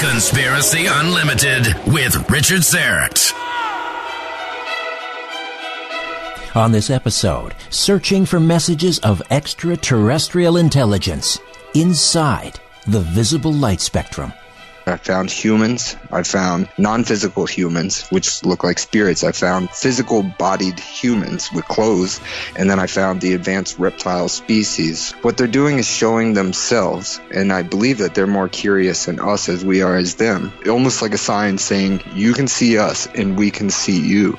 Conspiracy Unlimited with Richard Syrett. On this episode, searching for messages of extraterrestrial intelligence inside the visible light spectrum. I found humans. I found non physical humans, which look like spirits. I found physical bodied humans with clothes. And then I found the advanced reptile species. What they're doing is showing themselves. And I believe that they're more curious than us as we are as them. Almost like a sign saying, you can see us and we can see you.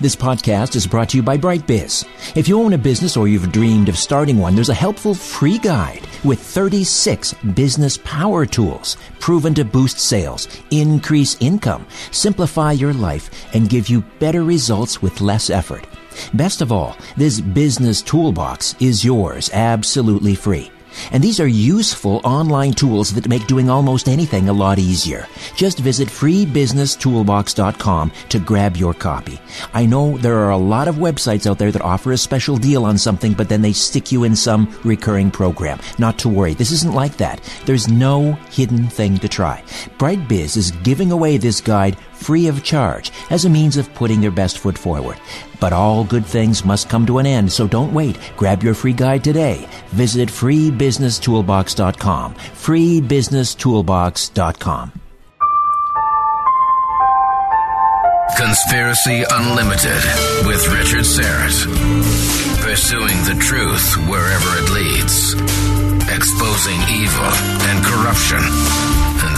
This podcast is brought to you by BrightBiz. If you own a business or you've dreamed of starting one, there's a helpful free guide with 36 business power tools proven to boost sales, increase income, simplify your life, and give you better results with less effort. Best of all, this business toolbox is yours absolutely free. And these are useful online tools that make doing almost anything a lot easier. Just visit freebusinesstoolbox.com to grab your copy. I know there are a lot of websites out there that offer a special deal on something, but then they stick you in some recurring program. Not to worry. This isn't like that. There's no hidden thing to try. BrightBiz is giving away this guide free of charge as a means of putting their best foot forward. But all good things must come to an end, so don't wait. Grab your free guide today. Visit freebusinesstoolbox.com. freebusinesstoolbox.com. Conspiracy Unlimited with Richard Syrett. Pursuing the truth wherever it leads. Exposing evil and corruption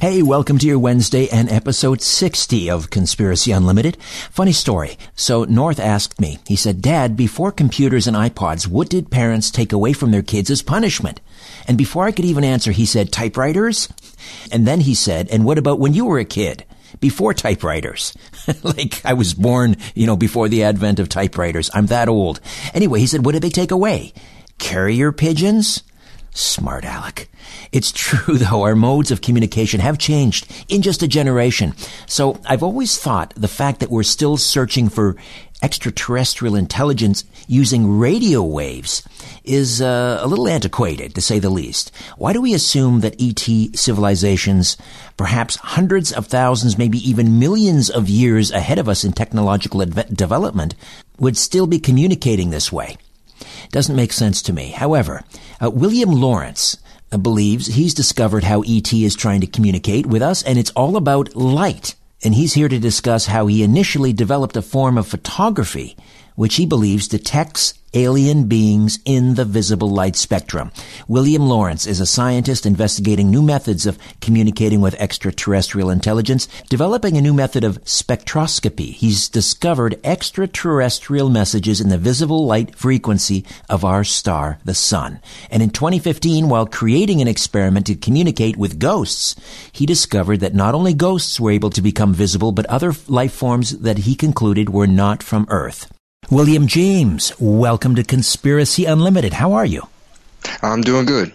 Hey, welcome to your Wednesday and episode 60 of Conspiracy Unlimited. Funny story. So North asked me, he said, Dad, before computers and iPods, what did parents take away from their kids as punishment? And before I could even answer, he said, typewriters? And then he said, and what about when you were a kid? Before typewriters. like I was born, you know, before the advent of typewriters. I'm that old. Anyway, he said, what did they take away? Carrier pigeons? Smart Alec. It's true, though, our modes of communication have changed in just a generation. So I've always thought the fact that we're still searching for extraterrestrial intelligence using radio waves is uh, a little antiquated, to say the least. Why do we assume that ET civilizations, perhaps hundreds of thousands, maybe even millions of years ahead of us in technological adve- development, would still be communicating this way? Doesn't make sense to me. However, uh, William Lawrence uh, believes he's discovered how ET is trying to communicate with us, and it's all about light. And he's here to discuss how he initially developed a form of photography which he believes detects alien beings in the visible light spectrum. William Lawrence is a scientist investigating new methods of communicating with extraterrestrial intelligence, developing a new method of spectroscopy. He's discovered extraterrestrial messages in the visible light frequency of our star, the sun. And in 2015, while creating an experiment to communicate with ghosts, he discovered that not only ghosts were able to become visible, but other life forms that he concluded were not from Earth. William James, welcome to Conspiracy Unlimited. How are you? I'm doing good.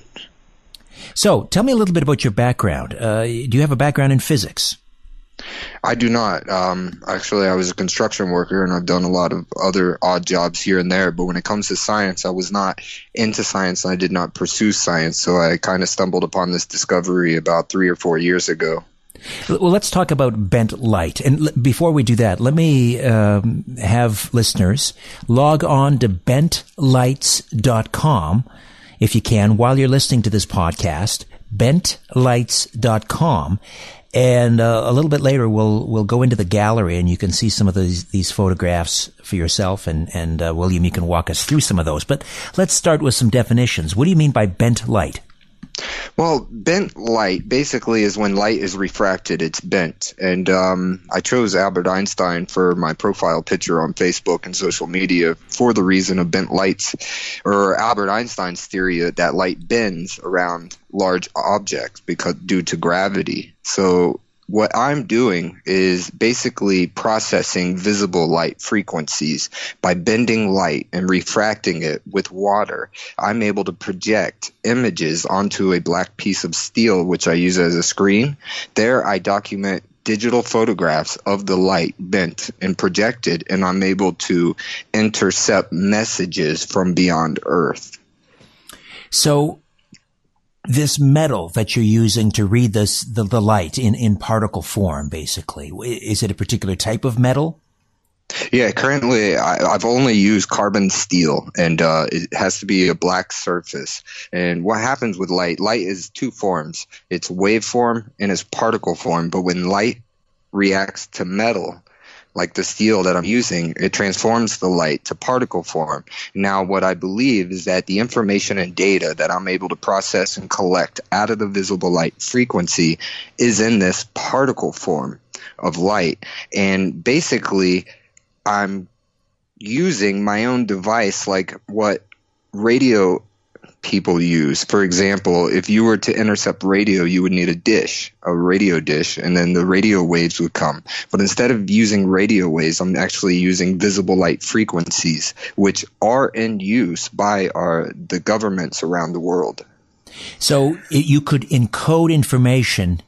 So, tell me a little bit about your background. Uh, do you have a background in physics? I do not. Um, actually, I was a construction worker and I've done a lot of other odd jobs here and there. But when it comes to science, I was not into science and I did not pursue science. So I kind of stumbled upon this discovery about three or four years ago. Well, let's talk about bent light. And l- before we do that, let me um, have listeners log on to bentlights.com if you can while you're listening to this podcast, bentlights.com. And uh, a little bit later, we'll we'll go into the gallery, and you can see some of these these photographs for yourself. And and uh, William, you can walk us through some of those. But let's start with some definitions. What do you mean by bent light? Well, bent light basically is when light is refracted, it's bent. And um, I chose Albert Einstein for my profile picture on Facebook and social media for the reason of bent lights, or Albert Einstein's theory that light bends around large objects because due to gravity. So what I'm doing is basically processing visible light frequencies by bending light and refracting it with water. I'm able to project images onto a black piece of steel, which I use as a screen. There, I document digital photographs of the light bent and projected, and I'm able to intercept messages from beyond Earth. So, this metal that you're using to read this the, the light in, in particle form, basically, is it a particular type of metal? Yeah, currently I, have only used carbon steel, and uh, it has to be a black surface. And what happens with light? Light is two forms. It's waveform and it's particle form. But when light reacts to metal, like the steel that I'm using, it transforms the light to particle form. Now, what I believe is that the information and data that I'm able to process and collect out of the visible light frequency is in this particle form of light. And basically, I'm using my own device, like what radio people use. For example, if you were to intercept radio, you would need a dish, a radio dish, and then the radio waves would come. But instead of using radio waves, I'm actually using visible light frequencies, which are in use by our the governments around the world. So you could encode information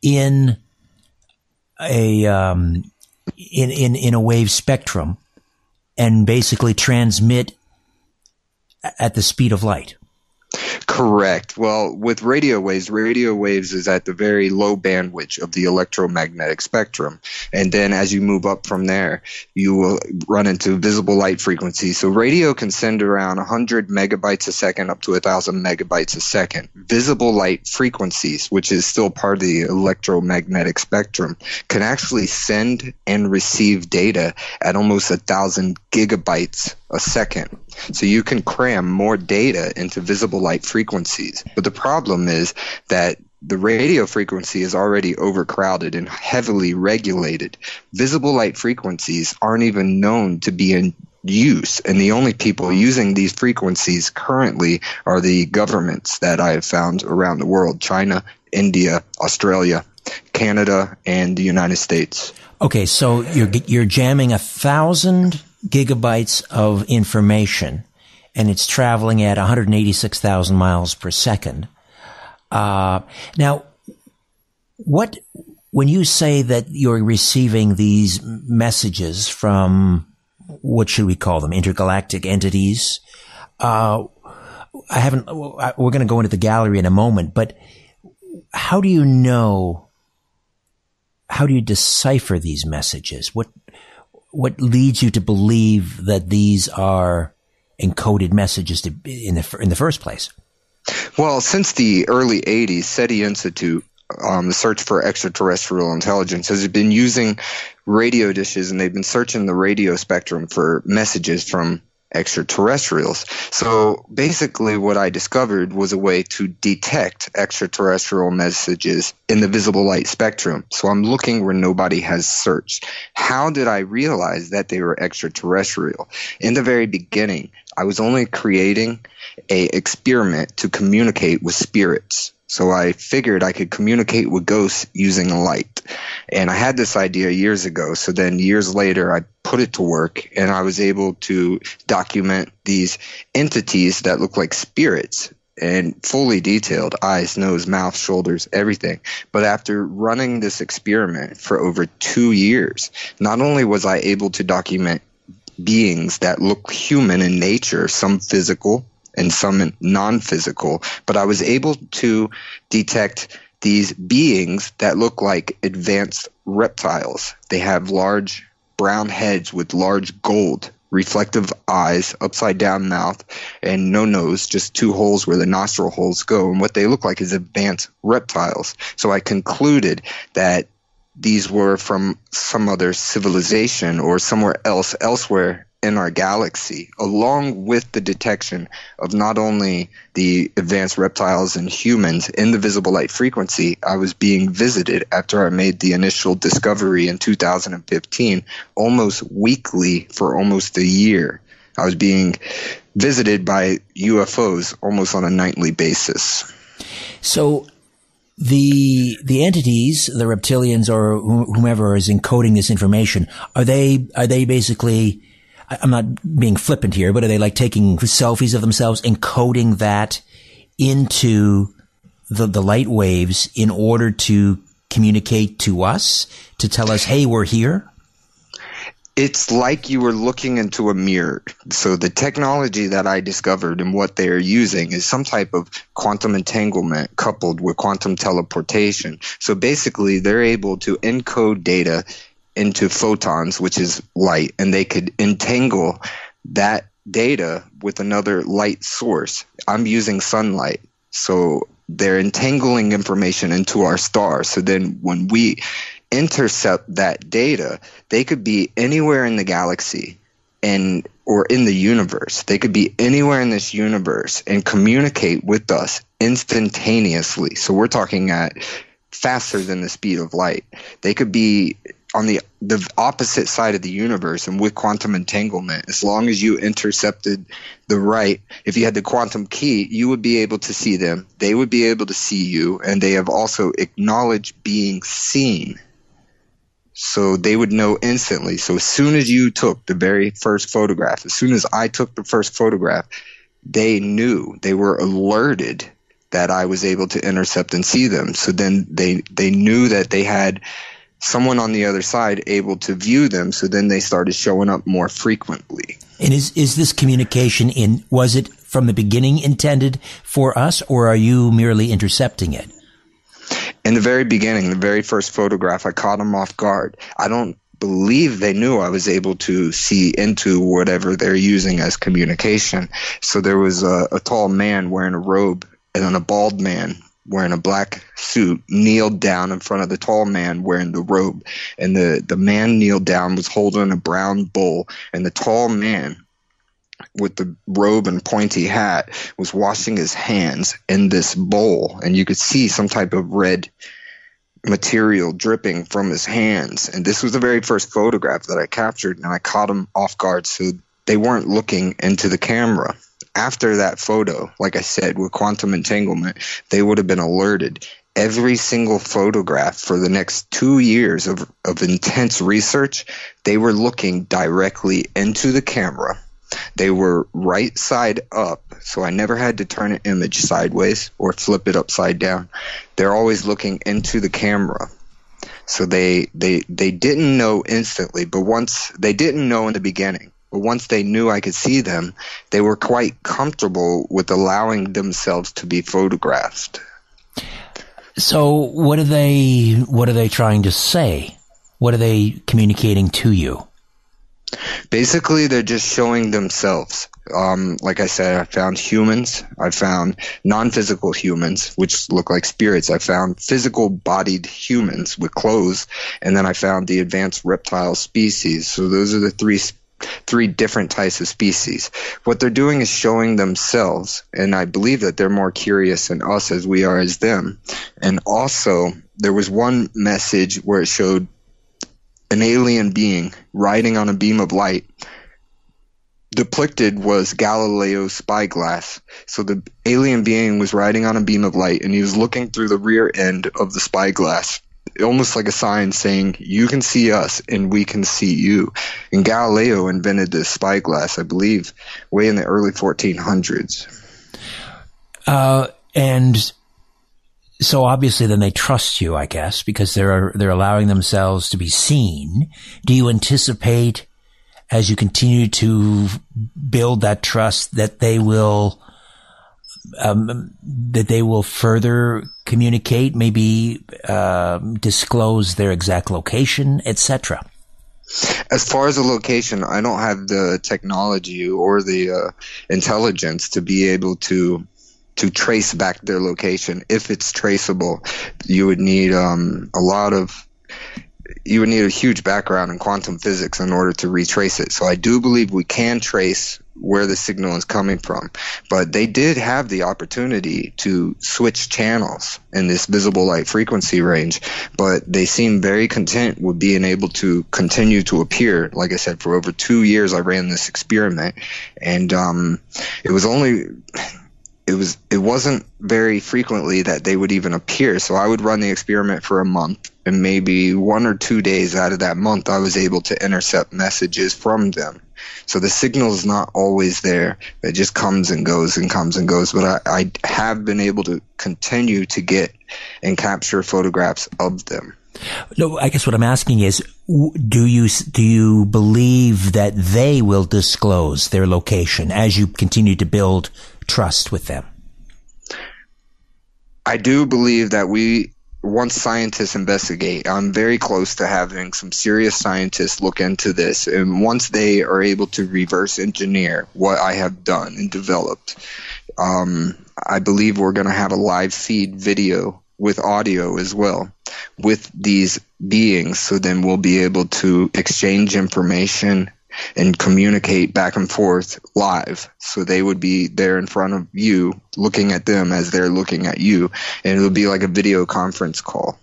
in a um, in, in in a wave spectrum and basically transmit at the speed of light. Correct. Well, with radio waves, radio waves is at the very low bandwidth of the electromagnetic spectrum. And then as you move up from there, you will run into visible light frequencies. So radio can send around 100 megabytes a second up to 1,000 megabytes a second. Visible light frequencies, which is still part of the electromagnetic spectrum, can actually send and receive data at almost 1,000 gigabytes a second. So you can cram more data into visible light frequencies. But the problem is that the radio frequency is already overcrowded and heavily regulated. Visible light frequencies aren't even known to be in use, and the only people using these frequencies currently are the governments that I have found around the world China, India, Australia, Canada, and the United States. Okay, so you're, you're jamming a thousand gigabytes of information and it's traveling at 186,000 miles per second. Uh, now, what, when you say that you're receiving these messages from, what should we call them, intergalactic entities, uh, I haven't, we're going to go into the gallery in a moment, but how do you know, how do you decipher these messages? What, what leads you to believe that these are encoded messages to, in the in the first place? Well, since the early '80s, SETI Institute, um, the search for extraterrestrial intelligence, has been using radio dishes, and they've been searching the radio spectrum for messages from extraterrestrials. So basically, what I discovered was a way to detect extraterrestrial messages in the visible light spectrum. So I'm looking where nobody has searched. How did I realize that they were extraterrestrial? In the very beginning, I was only creating a experiment to communicate with spirits. So I figured I could communicate with ghosts using light. And I had this idea years ago. So then years later, I put it to work and I was able to document these entities that look like spirits and fully detailed eyes, nose, mouth, shoulders, everything. But after running this experiment for over two years, not only was I able to document beings that look human in nature, some physical, and some non-physical, but I was able to detect these beings that look like advanced reptiles. They have large brown heads with large gold reflective eyes, upside down mouth, and no nose, just two holes where the nostril holes go. And what they look like is advanced reptiles. So I concluded that these were from some other civilization or somewhere else, elsewhere in our galaxy, along with the detection of not only the advanced reptiles and humans in the visible light frequency, I was being visited after I made the initial discovery in 2015, almost weekly for almost a year. I was being visited by UFOs almost on a nightly basis. So the the entities, the reptilians or whomever is encoding this information, are they are they basically? I'm not being flippant here, but are they like taking selfies of themselves, encoding that into the the light waves in order to communicate to us to tell us, "Hey, we're here." it's like you were looking into a mirror. So the technology that I discovered and what they're using is some type of quantum entanglement coupled with quantum teleportation. So basically they're able to encode data into photons, which is light, and they could entangle that data with another light source. I'm using sunlight. So they're entangling information into our star. So then when we intercept that data, they could be anywhere in the galaxy and or in the universe. They could be anywhere in this universe and communicate with us instantaneously. So we're talking at faster than the speed of light. They could be on the the opposite side of the universe and with quantum entanglement as long as you intercepted the right if you had the quantum key you would be able to see them they would be able to see you and they have also acknowledged being seen so they would know instantly. So as soon as you took the very first photograph, as soon as I took the first photograph, they knew, they were alerted that I was able to intercept and see them. So then they they knew that they had someone on the other side able to view them. So then they started showing up more frequently. And is is this communication in was it from the beginning intended for us or are you merely intercepting it? in the very beginning, the very first photograph, I caught them off guard. I don't believe they knew I was able to see into whatever they're using as communication. So there was a, a tall man wearing a robe and then a bald man wearing a black suit kneeled down in front of the tall man wearing the robe. And the the man kneeled down was holding a brown bowl and the tall man with the robe and pointy hat was washing his hands in this bowl. And you could see some type of red material dripping from his hands. And this was the very first photograph that I captured and I caught him off guard so they weren't looking into the camera after that photo like I said with quantum entanglement they would have been alerted every single photograph for the next two years of, of intense research, they were looking directly into the camera they were right side up, so I never had to turn an image sideways or flip it upside down. They're always looking into the camera. So they they they didn't know instantly, but once they didn't know in the beginning. But once they knew I could see them, they were quite comfortable with allowing themselves to be photographed. So what are they what are they trying to say? What are they communicating to you? Basically, they're just showing themselves. Um, like I said, I found humans. I found non-physical humans, which look like spirits. I found physical-bodied humans with clothes, and then I found the advanced reptile species. So those are the three three different types of species. What they're doing is showing themselves, and I believe that they're more curious than us as we are as them. And also, there was one message where it showed an alien being riding on a beam of light. Depicted was Galileo's spyglass. So the alien being was riding on a beam of light and he was looking through the rear end of the spyglass almost like a sign saying you can see us and we can see you. And Galileo invented this spyglass, I believe, way in the early 1400s. Uh, and so obviously then they trust you, I guess, because they're, they're allowing themselves to be seen. Do you anticipate as you continue to build that trust that they will, um, that they will further communicate, maybe, uh, disclose their exact location, etc.? As far as the location, I don't have the technology or the uh, intelligence to be able to to trace back their location. If it's traceable, you would need um, a lot of you would need a huge background in quantum physics in order to retrace it. So I do believe we can trace where the signal is coming from. But they did have the opportunity to switch channels in this visible light frequency range, but they seem very content with being able to continue to appear. Like I said, for over two years I ran this experiment and um, it was only it was it wasn't very frequently that they would even appear. So I would run the experiment for a month, and maybe one or two days out of that month, I was able to intercept messages from them. So the signal is not always there; it just comes and goes and comes and goes. But I, I have been able to continue to get and capture photographs of them. No, I guess what I'm asking is, do you do you believe that they will disclose their location as you continue to build trust with them? I do believe that we once scientists investigate, I'm very close to having some serious scientists look into this. And once they are able to reverse engineer what I have done and developed, um, I believe we're going to have a live feed video with audio as well with these beings. So then we'll be able to exchange information and communicate back and forth live. So they would be there in front of you, looking at them as they're looking at you, and it would be like a video conference call.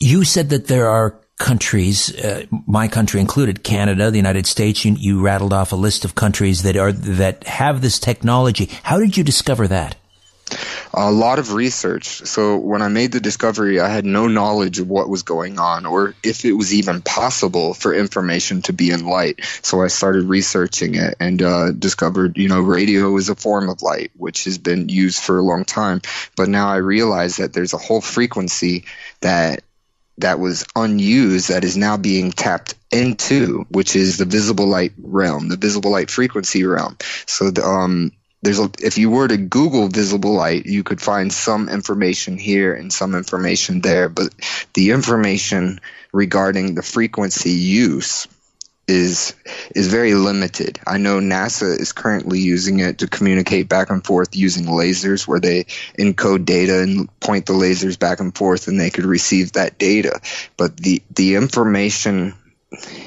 You said that there are countries, uh, my country included, Canada, the United States. You, you rattled off a list of countries that are that have this technology. How did you discover that? A lot of research. So when I made the discovery, I had no knowledge of what was going on or if it was even possible for information to be in light. So I started researching it and uh, discovered, you know, radio is a form of light, which has been used for a long time. But now I realize that there's a whole frequency that that was unused that is now being tapped into, which is the visible light realm, the visible light frequency realm. So the, um, there's a, if you were to Google visible light, you could find some information here and some information there, but the information regarding the frequency use is is very limited. I know NASA is currently using it to communicate back and forth using lasers where they encode data and point the lasers back and forth and they could receive that data. But the the information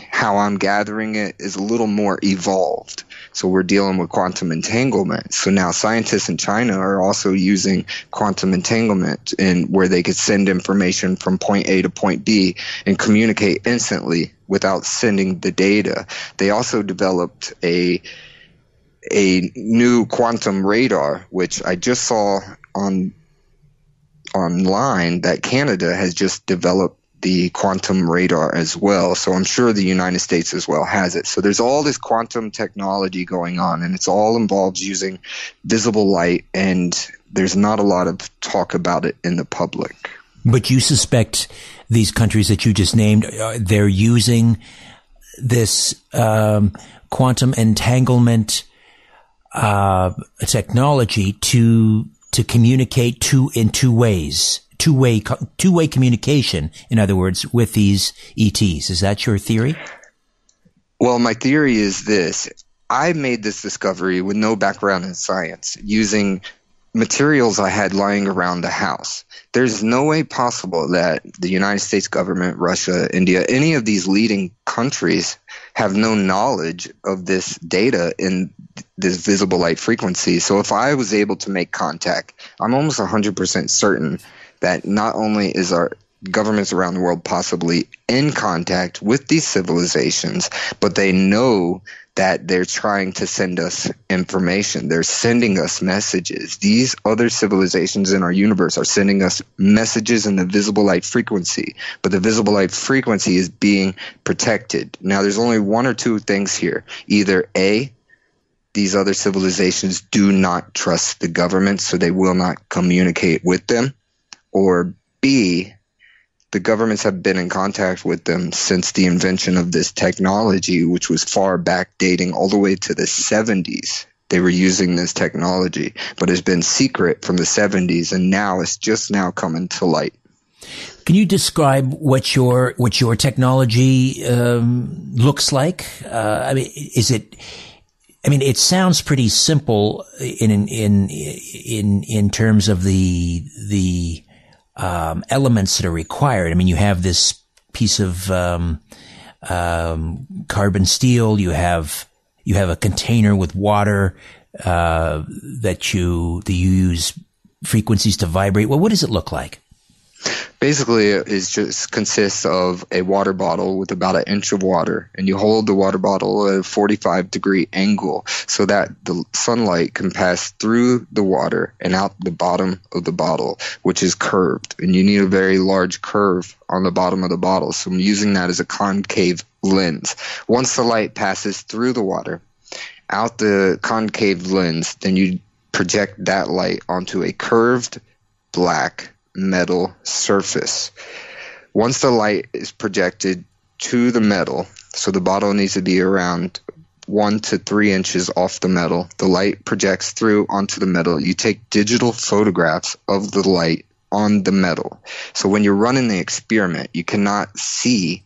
how I'm gathering it is a little more evolved. So we're dealing with quantum entanglement. So now scientists in China are also using quantum entanglement in where they could send information from point A to point B and communicate instantly without sending the data. They also developed a a new quantum radar, which I just saw on online that Canada has just developed the quantum radar as well. So I'm sure the United States as well has it. So there's all this quantum technology going on, and it's all involves using visible light, and there's not a lot of talk about it in the public. But you suspect these countries that you just named, uh, they're using this um, quantum entanglement uh, technology to to communicate two in two ways two way two way communication. In other words, with these ETs. Is that your theory? Well, my theory is this: I made this discovery with no background in science, using materials I had lying around the house. There's no way possible that the United States government, Russia, India, any of these leading countries have no knowledge of this data in this visible light frequency. So if I was able to make contact, I'm almost 100% certain that not only is our governments around the world possibly in contact with these civilizations, but they know that they're trying to send us information. They're sending us messages. These other civilizations in our universe are sending us messages in the visible light frequency, but the visible light frequency is being protected. Now, there's only one or two things here. Either A, these other civilizations do not trust the government, so they will not communicate with them or B, the governments have been in contact with them since the invention of this technology, which was far back dating all the way to the 70s. They were using this technology, but it's been secret from the 70s, and now it's just now coming to light. Can you describe what your what your technology um, looks like? Uh, I mean, is it? I mean, it sounds pretty simple in in in in terms of the the um, elements that are required. I mean, you have this piece of um, um, carbon steel. You have you have a container with water uh, that you that you use frequencies to vibrate. Well, what does it look like? Basically, it just consists of a water bottle with about an inch of water, and you hold the water bottle at a 45 degree angle so that the sunlight can pass through the water and out the bottom of the bottle, which is curved. And you need a very large curve on the bottom of the bottle. So I'm using that as a concave lens. Once the light passes through the water, out the concave lens, then you project that light onto a curved black metal surface. Once the light is projected to the metal, so the bottle needs to be around one to three inches off the metal, the light projects through onto the metal. You take digital photographs of the light on the metal. So when you're running the experiment, you cannot see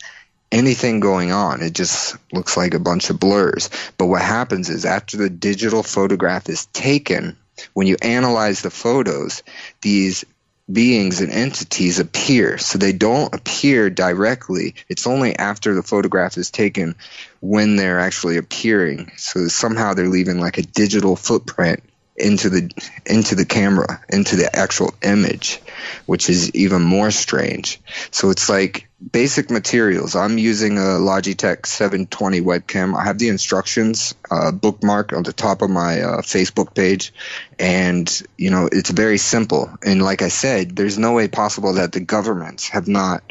anything going on. It just looks like a bunch of blurs. But what happens is after the digital photograph is taken, when you analyze the photos, these beings and entities appear. So they don't appear directly. It's only after the photograph is taken when they're actually appearing. So somehow they're leaving like a digital footprint into the into the camera, into the actual image, which is even more strange. So it's like basic materials. I'm using a Logitech 720 webcam. I have the instructions uh, bookmark on the top of my uh, Facebook page, and you know it's very simple. And like I said, there's no way possible that the governments have not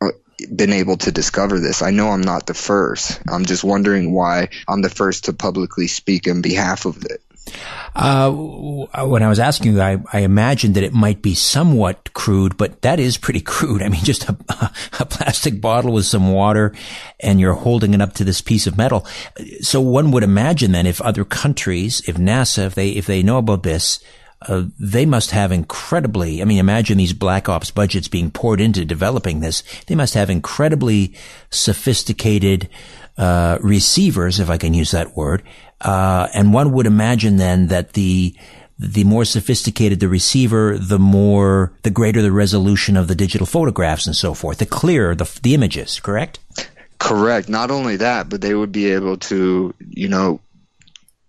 uh, been able to discover this. I know I'm not the first. I'm just wondering why I'm the first to publicly speak in behalf of it. Uh, when I was asking you, I, I, imagined that it might be somewhat crude, but that is pretty crude. I mean, just a, a, plastic bottle with some water and you're holding it up to this piece of metal. So one would imagine then if other countries, if NASA, if they, if they know about this, uh, they must have incredibly, I mean, imagine these black ops budgets being poured into developing this. They must have incredibly sophisticated, uh, receivers, if I can use that word, uh, and one would imagine then that the the more sophisticated the receiver, the more the greater the resolution of the digital photographs and so forth, the clearer the the images. Correct. Correct. Not only that, but they would be able to, you know,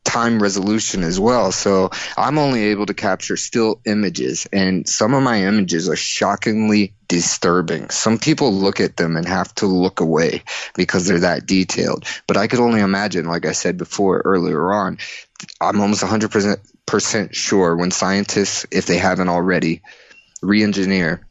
time resolution as well. So I'm only able to capture still images, and some of my images are shockingly disturbing. Some people look at them and have to look away because they're that detailed. But I could only imagine, like I said before earlier on, I'm almost 100% sure when scientists, if they haven't already, re engineer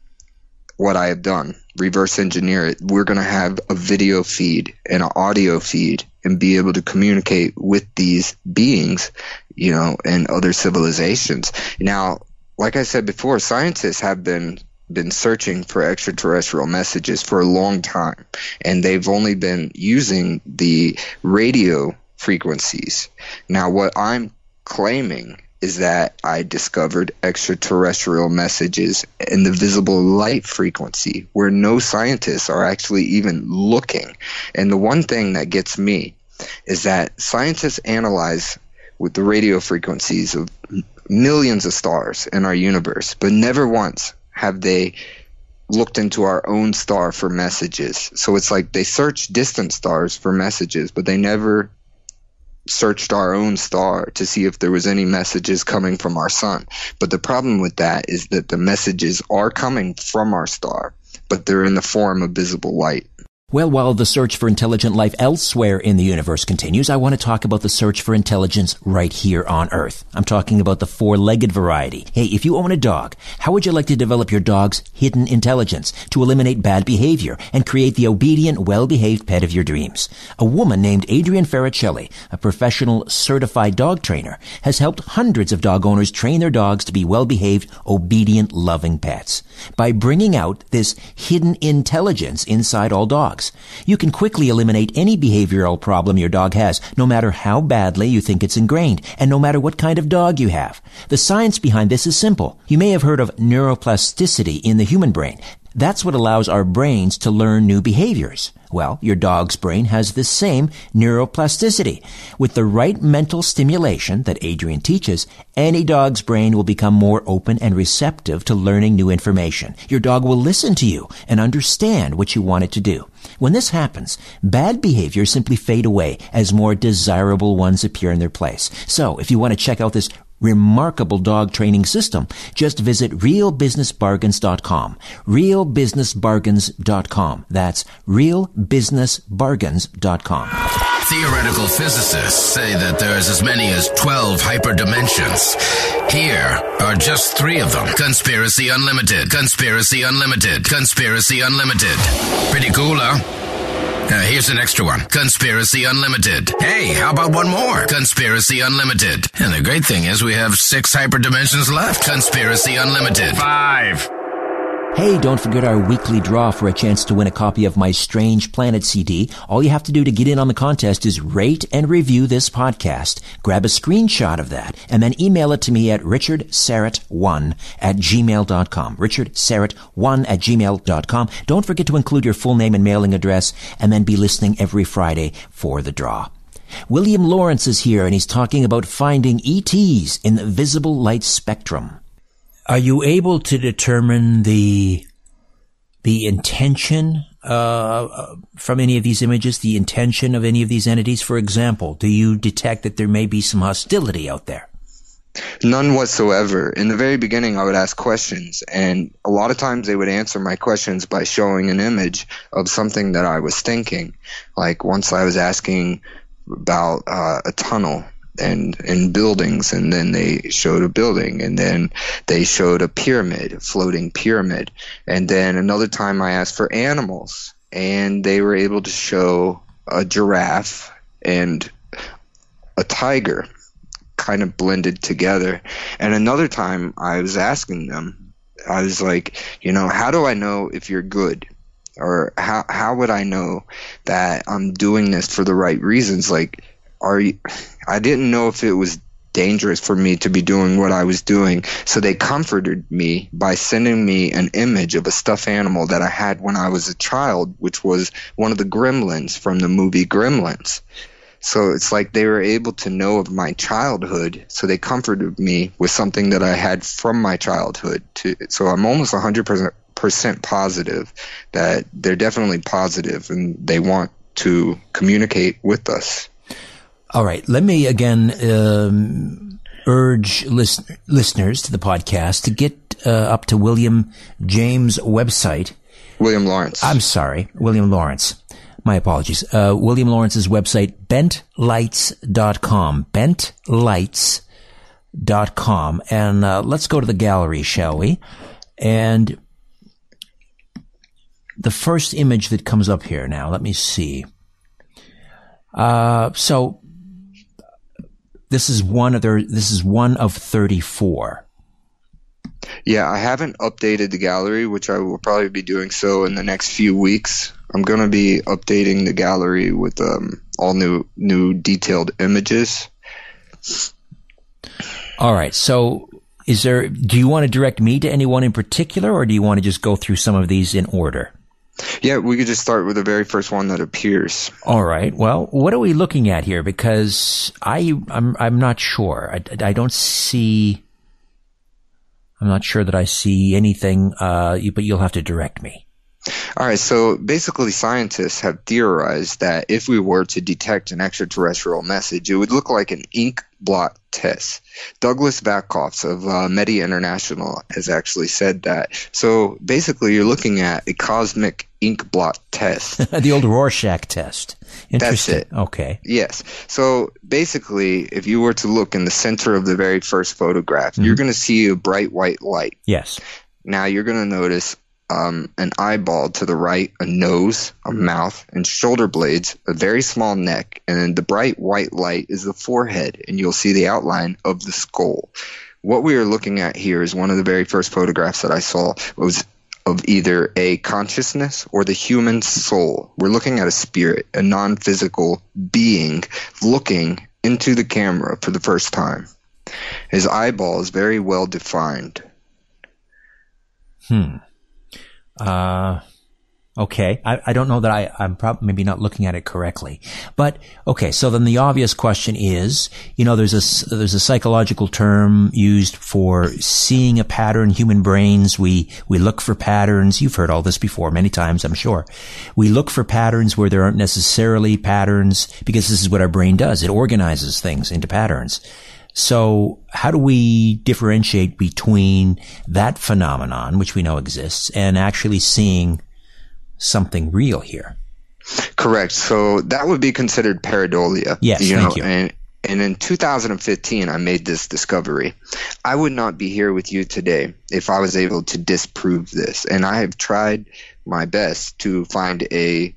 what I have done, reverse engineer it, we're going to have a video feed and an audio feed and be able to communicate with these beings, you know, and other civilizations. Now, like I said before, scientists have been been searching for extraterrestrial messages for a long time, and they've only been using the radio frequencies. Now, what I'm claiming is that I discovered extraterrestrial messages in the visible light frequency where no scientists are actually even looking. And the one thing that gets me is that scientists analyze with the radio frequencies of millions of stars in our universe, but never once have they looked into our own star for messages. So it's like they search distant stars for messages, but they never searched our own star to see if there was any messages coming from our sun. But the problem with that is that the messages are coming from our star, but they're in the form of visible light. Well, while the search for intelligent life elsewhere in the universe continues, I want to talk about the search for intelligence right here on Earth. I'm talking about the four-legged variety. Hey, if you own a dog, how would you like to develop your dog's hidden intelligence to eliminate bad behavior and create the obedient, well-behaved pet of your dreams? A woman named Adrienne Farricelli, a professional certified dog trainer, has helped hundreds of dog owners train their dogs to be well-behaved, obedient, loving pets. By bringing out this hidden intelligence inside all dogs, dogs. You can quickly eliminate any behavioral problem your dog has, no matter how badly you think it's ingrained, and no matter what kind of dog you have. The science behind this is simple. You may have heard of neuroplasticity in the human brain. That's what allows our brains to learn new behaviors. Well, your dog's brain has the same neuroplasticity. With the right mental stimulation that Adrienne teaches, any dog's brain will become more open and receptive to learning new information. Your dog will listen to you and understand what you want it to do. When this happens, bad behaviors simply fade away as more desirable ones appear in their place. So, if you want to check out this remarkable dog training system. Just visit realbusinessbargains.com. realbusinessbargains.com. That's realbusinessbargains.com. Theoretical physicists say that there's as many as 12 hyperdimensions. Here are just three of them. Conspiracy Unlimited, Conspiracy Unlimited, Conspiracy Unlimited. Pretty cool, huh? Uh, here's an extra one. Conspiracy Unlimited. Hey, how about one more? Conspiracy Unlimited. And the great thing is we have six hyperdimensions left. Conspiracy Unlimited. Five. Hey, don't forget our weekly draw for a chance to win a copy of my Strange Planet CD. All you have to do to get in on the contest is rate and review this podcast. Grab a screenshot of that and then email it to me at richardsyrett1 at gmail.com. richardsyrett1 at gmail.com. Don't forget to include your full name and mailing address and then be listening every Friday for the draw. William Lawrence is here and he's talking about finding ETs in the visible light spectrum. Are you able to determine the the intention uh, from any of these images, the intention of any of these entities? For example, do you detect that there may be some hostility out there? None whatsoever. In the very beginning, I would ask questions, and a lot of times they would answer my questions by showing an image of something that I was thinking. Like once I was asking about uh, a tunnel and and buildings and then they showed a building and then they showed a pyramid a floating pyramid. And then another time i asked for animals and they were able to show a giraffe and a tiger kind of blended together. And another time i was asking them i was like you know how do i know if you're good? Or how how would i know that i'm doing this for the right reasons? Like are you, I didn't know if it was dangerous for me to be doing what I was doing. So they comforted me by sending me an image of a stuffed animal that I had when I was a child, which was one of the gremlins from the movie Gremlins. So it's like they were able to know of my childhood, so they comforted me with something that I had from my childhood. To, so I'm almost 100% positive that they're definitely positive and they want to communicate with us. All right. Let me again um, urge listen- listeners to the podcast to get uh, up to William James' website. William Lawrence. I'm sorry, William Lawrence. My apologies. Uh, William Lawrence's website, bentlights.com. Bentlights.com. And uh, let's go to the gallery, shall we? And the first image that comes up here now, let me see. Uh, so this is one of their, this is one of 34. Yeah, I haven't updated the gallery, which I will probably be doing so in the next few weeks. I'm going to be updating the gallery with um, all new new detailed images. All right. So, is there? Do you want to direct me to anyone in particular, or do you want to just go through some of these in order? Yeah, we could just start with the very first one that appears. All right. Well, what are we looking at here? Because I, I'm, I'm not sure. I, I don't see. I'm not sure that I see anything. Uh, but you'll have to direct me. All right, so basically, scientists have theorized that if we were to detect an extraterrestrial message, it would look like an ink blot test. Douglas Vakoch of uh, METI International has actually said that. So basically, you're looking at a cosmic ink blot test. the old Rorschach test. That's it. Okay. Yes. So basically, if you were to look in the center of the very first photograph, mm-hmm. you're going to see a bright white light. Yes. Now you're going to notice um, an eyeball to the right, a nose, a mouth, and shoulder blades, a very small neck, and the bright white light is the forehead, and you'll see the outline of the skull. What we are looking at here is one of the very first photographs that I saw was of either a consciousness or the human soul. We're looking at a spirit, a non physical being looking into the camera for the first time. His eyeball is very well defined. Hmm. Uh, okay. I, I don't know that I, I'm probably maybe not looking at it correctly, but okay. So then the obvious question is, you know, there's a, there's a psychological term used for seeing a pattern. Human brains, we, we look for patterns. You've heard all this before many times, I'm sure. We look for patterns where there aren't necessarily patterns because this is what our brain does. It organizes things into patterns. So how do we differentiate between that phenomenon, which we know exists, and actually seeing something real here? Correct. So that would be considered pareidolia. Yes, you thank know, you. And, and in 2015, I made this discovery. I would not be here with you today if I was able to disprove this. And I have tried my best to find a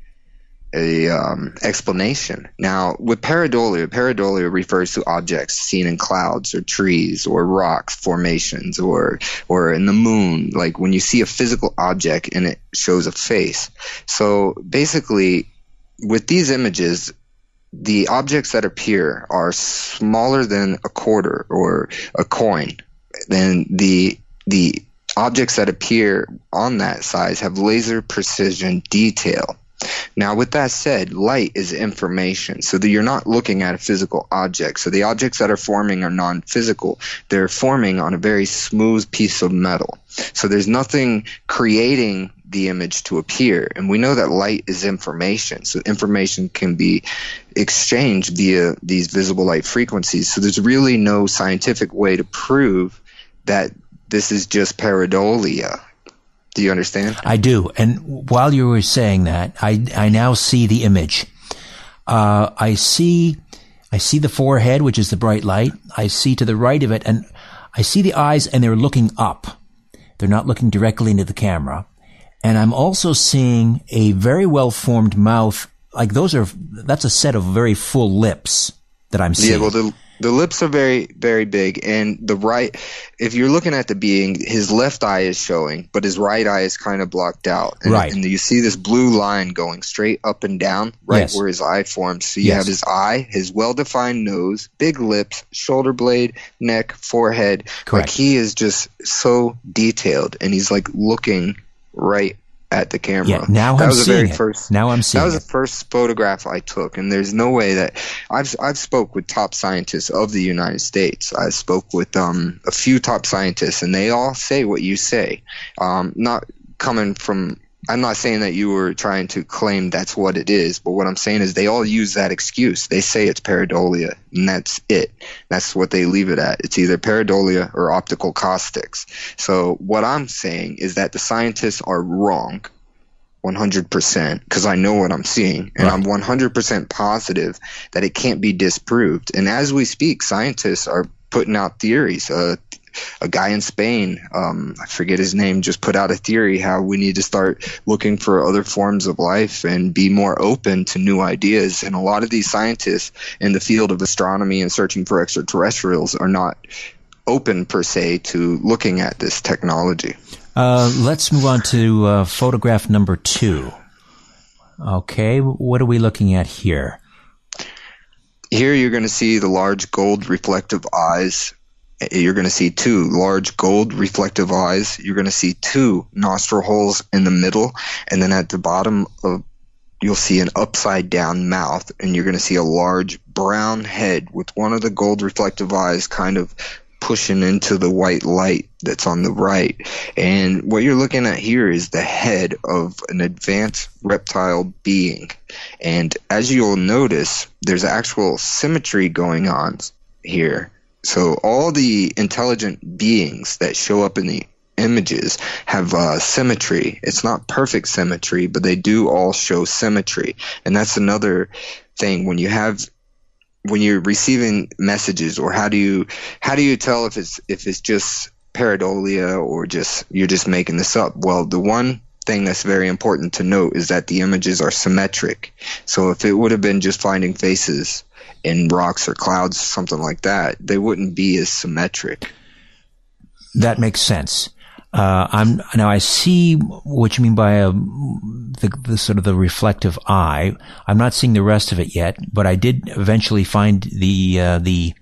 a um, explanation. Now, with pareidolia, pareidolia refers to objects seen in clouds or trees or rocks formations or or in the moon. Like when you see a physical object and it shows a face. So basically, with these images, the objects that appear are smaller than a quarter or a coin. Then the the objects that appear on that size have laser precision detail. Now, with that said, light is information, so that you're not looking at a physical object. So the objects that are forming are non-physical. They're forming on a very smooth piece of metal. So there's nothing creating the image to appear. And we know that light is information. So information can be exchanged via these visible light frequencies. So there's really no scientific way to prove that this is just pareidolia. Do you understand? I do. And while you were saying that, I, I now see the image. Uh, I see, I see the forehead, which is the bright light. I see to the right of it, and I see the eyes, and they're looking up. They're not looking directly into the camera. And I'm also seeing a very well formed mouth. Like those are, that's a set of very full lips that I'm seeing. Yeah, well, the the lips are very very big, and the right. If you're looking at the being, his left eye is showing, but his right eye is kind of blocked out. And, Right. And you see this blue line going straight up and down, right Yes. where his eye forms. So you Yes. have his eye, his well-defined nose, big lips, shoulder blade, neck, forehead. Correct. Like he is just so detailed, and he's like looking right at the camera. yeah, now that I'm was the seeing very it. first. now I'm seeing That was it. the first photograph I took, and there's no way that I've I've spoke with top scientists of the United States. I spoke with um, a few top scientists, and they all say what you say. Um, not coming from. I'm not saying that you were trying to claim that's what it is, but what I'm saying is they all use that excuse. They say it's pareidolia, and that's it. That's what they leave it at. It's either pareidolia or optical caustics. So what I'm saying is that the scientists are wrong. 100% because I know what I'm seeing and Right. I'm 100% positive that it can't be disproved. And as we speak, scientists are putting out theories. Uh, a guy in Spain, um, I forget his name, just put out a theory how we need to start looking for other forms of life and be more open to new ideas. And a lot of these scientists in the field of astronomy and searching for extraterrestrials are not open per se to looking at this technology. Uh, let's move on to uh, photograph number two. Okay, what are we looking at here? Here you're going to see the large gold reflective eyes. You're going to see two large gold reflective eyes. You're going to see two nostril holes in the middle, and then at the bottom of you'll see an upside down mouth, and you're going to see a large brown head with one of the gold reflective eyes kind of pushing into the white light that's on the right. And what you're looking at here is the head of an advanced reptile being. And as you'll notice, there's actual symmetry going on here. So all the intelligent beings that show up in the images have uh, symmetry. It's not perfect symmetry, but they do all show symmetry. And that's another thing when you have when you're receiving messages or how do you how do you tell if it's if it's just pareidolia or just you're just making this up well the one thing that's very important to note is that the images are symmetric so if it would have been just finding faces in rocks or clouds something like that they wouldn't be as symmetric That makes sense. Uh, I'm now. I see what you mean by a, the, the sort of the reflective eye. I'm not seeing the rest of it yet, but I did eventually find the uh, the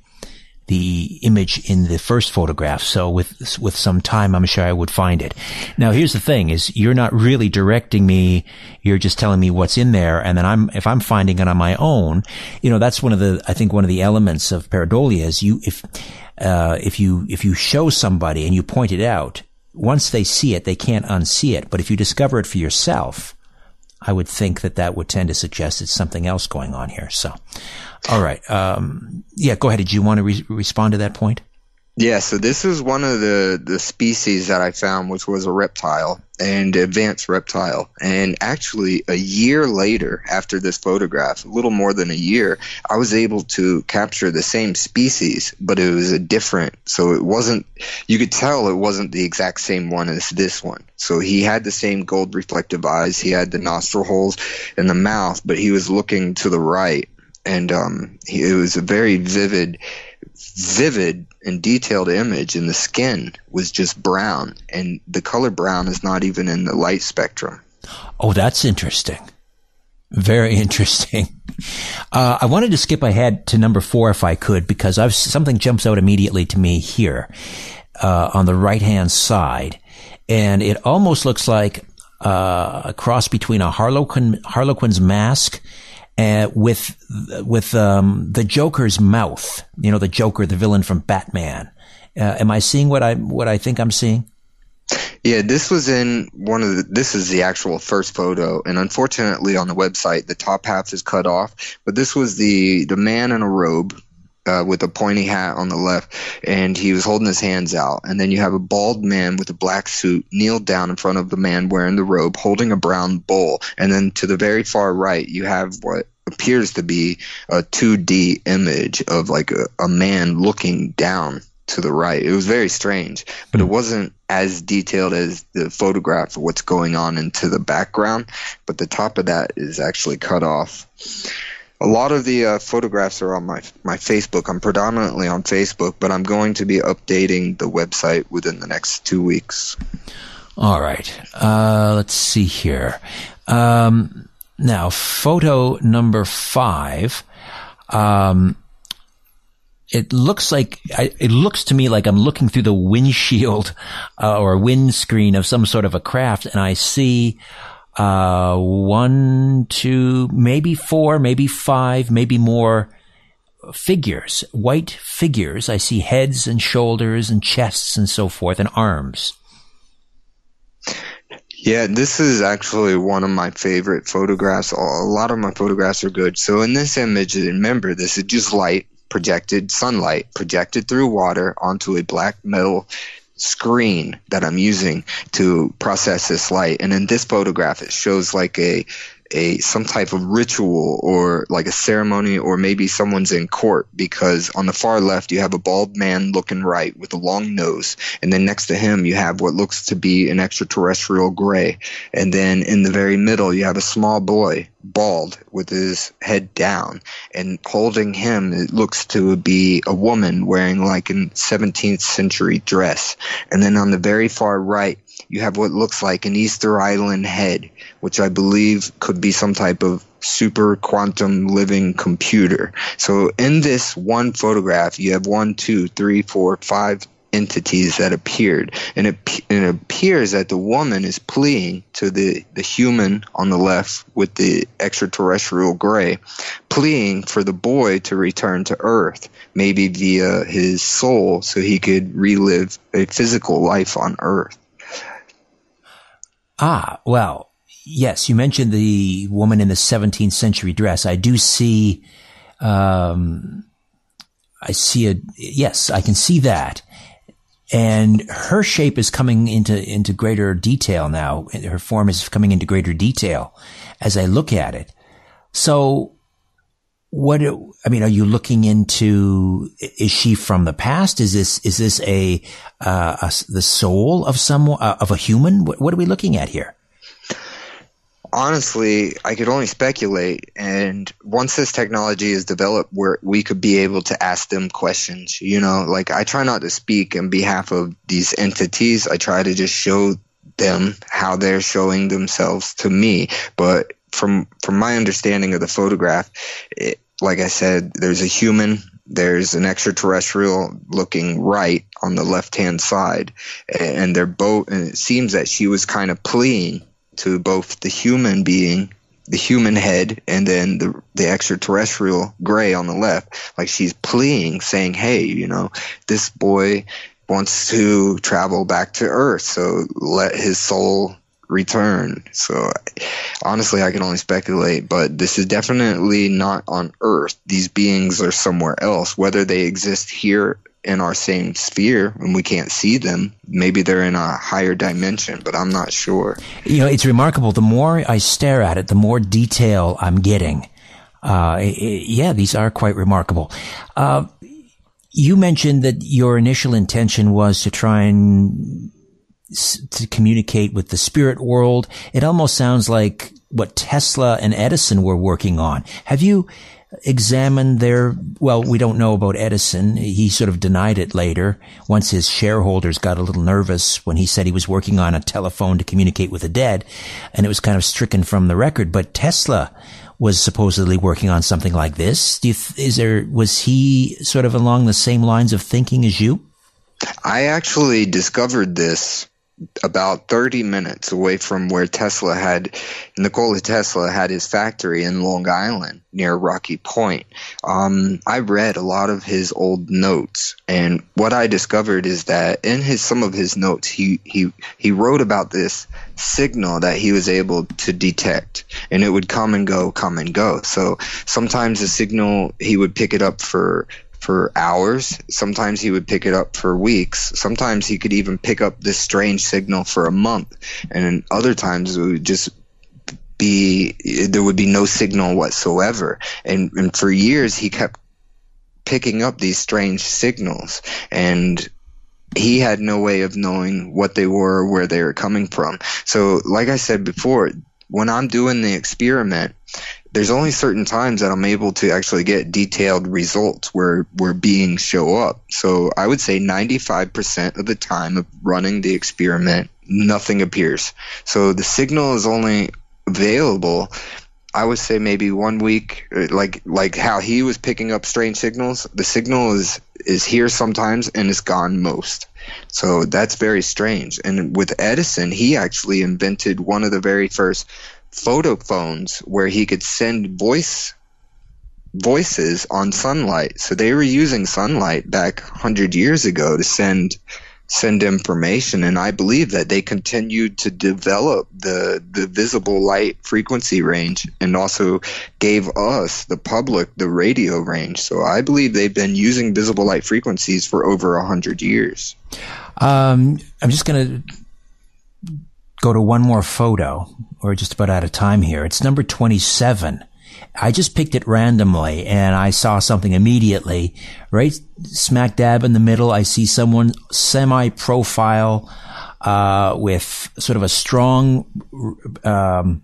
the image in the first photograph. So with with some time, I'm sure I would find it. Now, here's the thing: is you're not really directing me. You're just telling me what's in there, and then I'm if I'm finding it on my own, you know, that's one of the I think one of the elements of pareidolia is you if uh, if you if you show somebody and you point it out, once they see it, they can't unsee it. But if you discover it for yourself, I would think that that would tend to suggest it's something else going on here. So, all right. Um, yeah, go ahead. Did you want to re- respond to that point? Yeah, so this is one of the, the species that I found, which was a reptile, and advanced reptile. And actually, a year later, after this photograph, a little more than a year, I was able to capture the same species, but it was a different. So it wasn't, you could tell it wasn't the exact same one as this one. So he had the same gold reflective eyes, he had the nostril holes in the mouth, but he was looking to the right. And um, he, it was a very vivid vivid and detailed image and the skin was just brown and the color brown is not even in the light spectrum. Oh that's interesting. Very interesting. Uh, i wanted to skip ahead to number four if i could because I've, something jumps out immediately to me here uh, on the right hand side and it almost looks like uh, a cross between a harlequin harlequin's mask uh, with with um, the Joker's mouth. You know, the Joker, the villain from Batman. Uh, am I seeing what I what I think I'm seeing? Yeah, this was in one of the. This is the actual first photo, and unfortunately, on the website, the top half is cut off. But this was the the man in a robe uh, with a pointy hat on the left, and he was holding his hands out. And then you have a bald man with a black suit kneel down in front of the man wearing the robe, holding a brown bowl. And then to the very far right, you have what appears to be a 2D image of like a, a man looking down to the right. It was very strange, but it hmm. wasn't as detailed as the photograph of what's going on into the background. But the top of that is actually cut off a lot of the uh, photographs are on my my Facebook. I'm predominantly on Facebook, but I'm going to be updating the website within the next two weeks. All right. Uh, let's see here. Um, now, photo number five. Um, it looks like it looks to me like I'm looking through the windshield uh, or windscreen of some sort of a craft, and I see uh, one, two, maybe four, maybe five, maybe more figures, white figures. I see heads and shoulders and chests and so forth and arms. Yeah, this is actually one of my favorite photographs. A lot of my photographs are good. So in this image, remember this is just light projected sunlight projected through water onto a black metal screen that I'm using to process this light. And in this photograph, it shows like a a some type of ritual or like a ceremony or maybe someone's in court because on the far left you have a bald man looking right with a long nose and then next to him you have what looks to be an extraterrestrial gray. And then in the very middle you have a small boy bald with his head down. And holding him it looks to be a woman wearing like a 17th century dress. And then on the very far right you have what looks like an Easter Island head, which I believe could be some type of super quantum living computer. So in this one photograph, you have one, two, three, four, five entities that appeared, and it, it appears that the woman is pleading to the the human on the left with the extraterrestrial gray, pleading for the boy to return to Earth, maybe via his soul, so he could relive a physical life on Earth. Ah, well, yes, you mentioned the woman in the 17th century dress. I do see, um, I see a, yes, I can see that. And her shape is coming into, into greater detail now. Her form is coming into greater detail as I look at it. So what, I mean, are you looking into, is she from the past? Is this, is this a, uh, a the soul of someone, uh, of a human? What, what are we looking at here? honestly, I could only speculate. And once this technology is developed, where we could be able to ask them questions, you know, like I try not to speak in behalf of these entities. I try to just show them how they're showing themselves to me. But from from my understanding of the photograph, it, like I said, there's a human, there's an extraterrestrial looking right on the left hand side, and they're both. And it seems that she was kind of pleading to both the human being, the human head, and then the the extraterrestrial gray on the left. Like she's pleading, saying, "Hey, you know, this boy wants to travel back to Earth, so let his soul return. So honestly, I can only speculate, but this is definitely not on Earth. These beings are somewhere else. Whether they exist here in our same sphere and we can't see them, maybe they're in a higher dimension, but I'm not sure. You know, it's remarkable. The more I stare at it, the more detail I'm getting. Uh, yeah, these are quite remarkable. Uh, you mentioned that your initial intention was to try and to communicate with the spirit world. It almost sounds like what Tesla and Edison were working on. Have you examined their, well, we don't know about Edison. He sort of denied it later once his shareholders got a little nervous when he said he was working on a telephone to communicate with the dead and it was kind of stricken from the record. But Tesla was supposedly working on something like this. Is there, was he sort of along the same lines of thinking as you? I actually discovered this about 30 minutes away from where Tesla had, Nikola Tesla had his factory in Long Island near Rocky Point. Um, I read a lot of his old notes, and what I discovered is that in his some of his notes, he he he wrote about this signal that he was able to detect, and it would come and go, come and go. So sometimes the signal he would pick it up for for hours. Sometimes he would pick it up for weeks. Sometimes he could even pick up this strange signal for a month. And other times it would just be, there would be no signal whatsoever. And, and for years he kept picking up these strange signals and he had no way of knowing what they were, or where they were coming from. So, like I said before, when I'm doing the experiment, there's only certain times that I'm able to actually get detailed results where where beings show up. So I would say 95% of the time of running the experiment, nothing appears. So the signal is only available. I would say maybe one week, uh, like like how he was picking up strange signals. The signal is is here sometimes and is gone most. So that's very strange. And with Edison, he actually invented one of the very first photo phones where he could send voice voices on sunlight. So they were using sunlight back 100 years ago to send send information and I believe that they continued to develop the the visible light frequency range and also gave us the public the radio range. So I believe they've been using visible light frequencies for over 100 years. Um, I'm just going to go to one more photo. We're just about out of time here. It's number 27. I just picked it randomly and I saw something immediately. Right smack dab in the middle, I see someone semi profile, uh, with sort of a strong, um,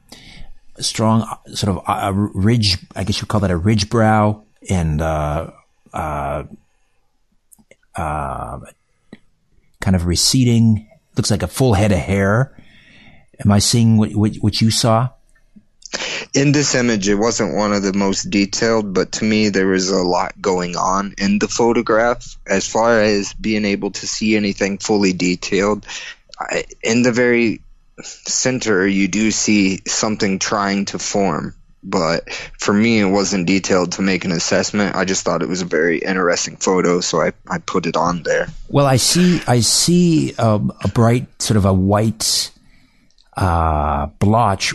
strong sort of a ridge, I guess you call that a ridge brow and, uh, uh, uh, kind of receding, looks like a full head of hair Am I seeing what, what, what you saw? in this image, it wasn't one of the most detailed, but to me, there was a lot going on in the photograph as far as being able to see anything fully detailed. I, in the very center, you do see something trying to form, but for me, it wasn't detailed to make an assessment. I just thought it was a very interesting photo, so I, I put it on there. Well, I see, I see um, a bright sort of a white uh, blotch,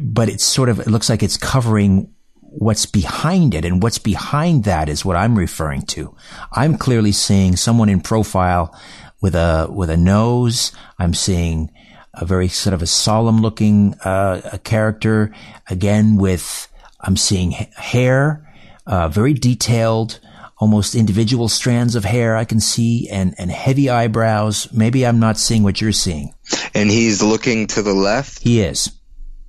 but it's sort of, it looks like it's covering what's behind it. And what's behind that is what I'm referring to. I'm clearly seeing someone in profile with a, with a nose. I'm seeing a very sort of a solemn looking, uh, a character again with, I'm seeing hair, uh, very detailed, almost individual strands of hair I can see and, and heavy eyebrows. Maybe I'm not seeing what you're seeing. And he's looking to the left? He is.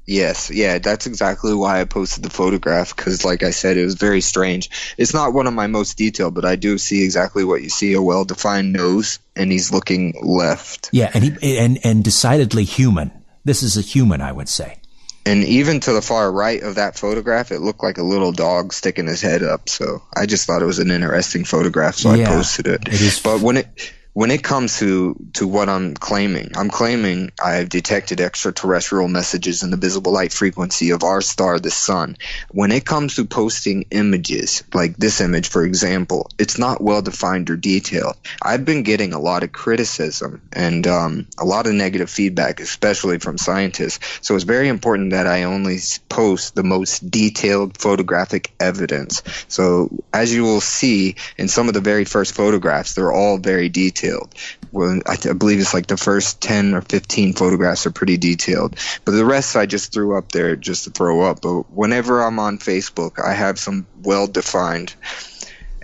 Yes, yeah, that's exactly why I posted the photograph because, like I said, it was very strange. It's not one of my most detailed, but I do see exactly what you see a well defined nose, and he's looking left. Yeah, and, he, and, and decidedly human. This is a human, I would say. And even to the far right of that photograph, it looked like a little dog sticking his head up. So I just thought it was an interesting photograph, so yeah, I posted it. it is. But when it when it comes to to what I'm claiming, I'm claiming I've detected extraterrestrial messages in the visible light frequency of our star, the sun. When it comes to posting images, like this image, for example, it's not well defined or detailed. I've been getting a lot of criticism and um, a lot of negative feedback, especially from scientists. So it's very important that I only post the most detailed photographic evidence. So as you will see in some of the very first photographs, they're all very detailed detailed. Well, I, I, believe it's like the first 10 or 15 photographs are pretty detailed. But the rest I just threw up there just to throw up. But whenever I'm on Facebook, I have some well defined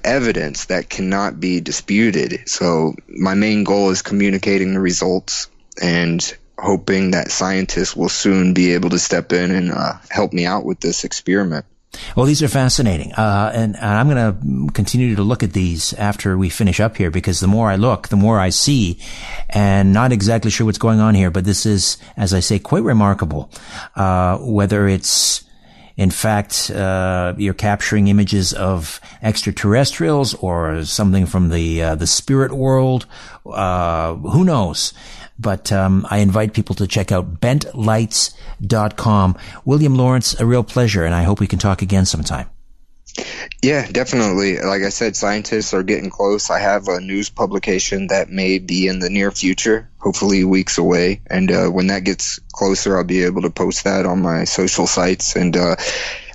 evidence that cannot be disputed. So my main goal is communicating the results and hoping that scientists will soon be able to step in and uh, help me out with this experiment. Well, these are fascinating, uh, and, and, I'm going to continue to look at these after we finish up here because the more I look, the more I see, and not exactly sure what's going on here. But this is, as I say, quite remarkable. Uh, whether it's in fact, uh, you're capturing images of extraterrestrials or something from the uh, the spirit world. Uh, who knows? But um, I invite people to check out bentlights.com. William Lawrence, a real pleasure, and I hope we can talk again sometime. Yeah, definitely. Like I said, scientists are getting close. I have a news publication that may be in the near future, hopefully weeks away. And uh, when that gets closer, I'll be able to post that on my social sites. And uh,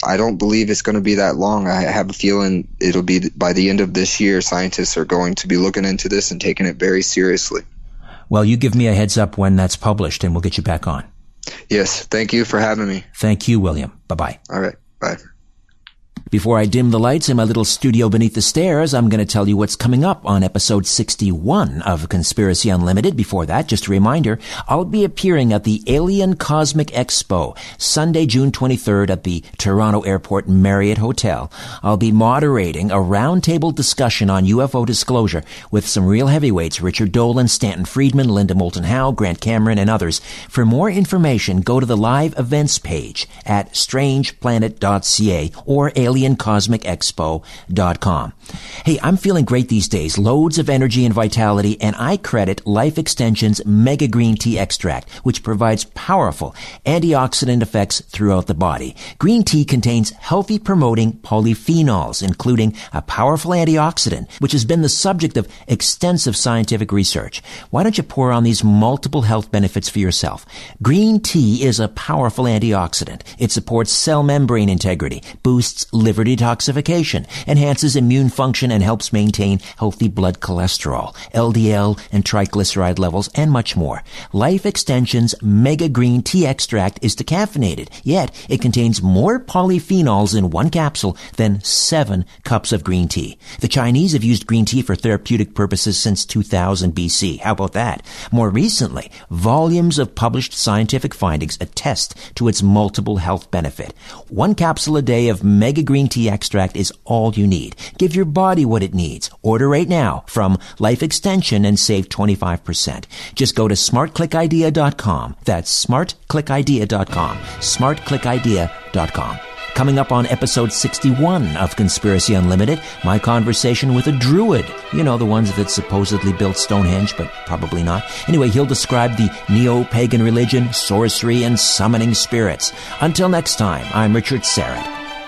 I don't believe it's going to be that long. I have a feeling it'll be by the end of this year, scientists are going to be looking into this and taking it very seriously. Well, you give me a heads up when that's published and we'll get you back on. Yes. Thank you for having me. Thank you, William. Bye bye. All right. Bye. Before I dim the lights in my little studio beneath the stairs, I'm going to tell you what's coming up on episode 61 of Conspiracy Unlimited. Before that, just a reminder, I'll be appearing at the Alien Cosmic Expo Sunday, June 23rd at the Toronto Airport Marriott Hotel. I'll be moderating a roundtable discussion on UFO disclosure with some real heavyweights, Richard Dolan, Stanton Friedman, Linda Moulton Howe, Grant Cameron, and others. For more information, go to the live events page at strangeplanet.ca or alien AlienCosmicExpo.com. Hey, I'm feeling great these days. Loads of energy and vitality, and I credit Life Extension's Mega Green Tea Extract, which provides powerful antioxidant effects throughout the body. Green tea contains healthy promoting polyphenols, including a powerful antioxidant, which has been the subject of extensive scientific research. Why don't you pour on these multiple health benefits for yourself? Green tea is a powerful antioxidant. It supports cell membrane integrity, boosts liver detoxification, enhances immune function, and helps maintain healthy blood cholesterol, LDL, and triglyceride levels, and much more. Life Extension's Mega Green Tea Extract is decaffeinated, yet it contains more polyphenols in one capsule than seven cups of green tea. The Chinese have used green tea for therapeutic purposes since 2000 BC. How about that? More recently, volumes of published scientific findings attest to its multiple health benefit. One capsule a day of Mega Green green tea extract is all you need. Give your body what it needs. Order right now from Life Extension and save 25%. Just go to smartclickidea.com. That's smartclickidea.com. smartclickidea.com. Coming up on episode 61 of Conspiracy Unlimited, my conversation with a druid. You know, the ones that supposedly built Stonehenge, but probably not. Anyway, he'll describe the neo-pagan religion, sorcery, and summoning spirits. Until next time, I'm Richard Syrett.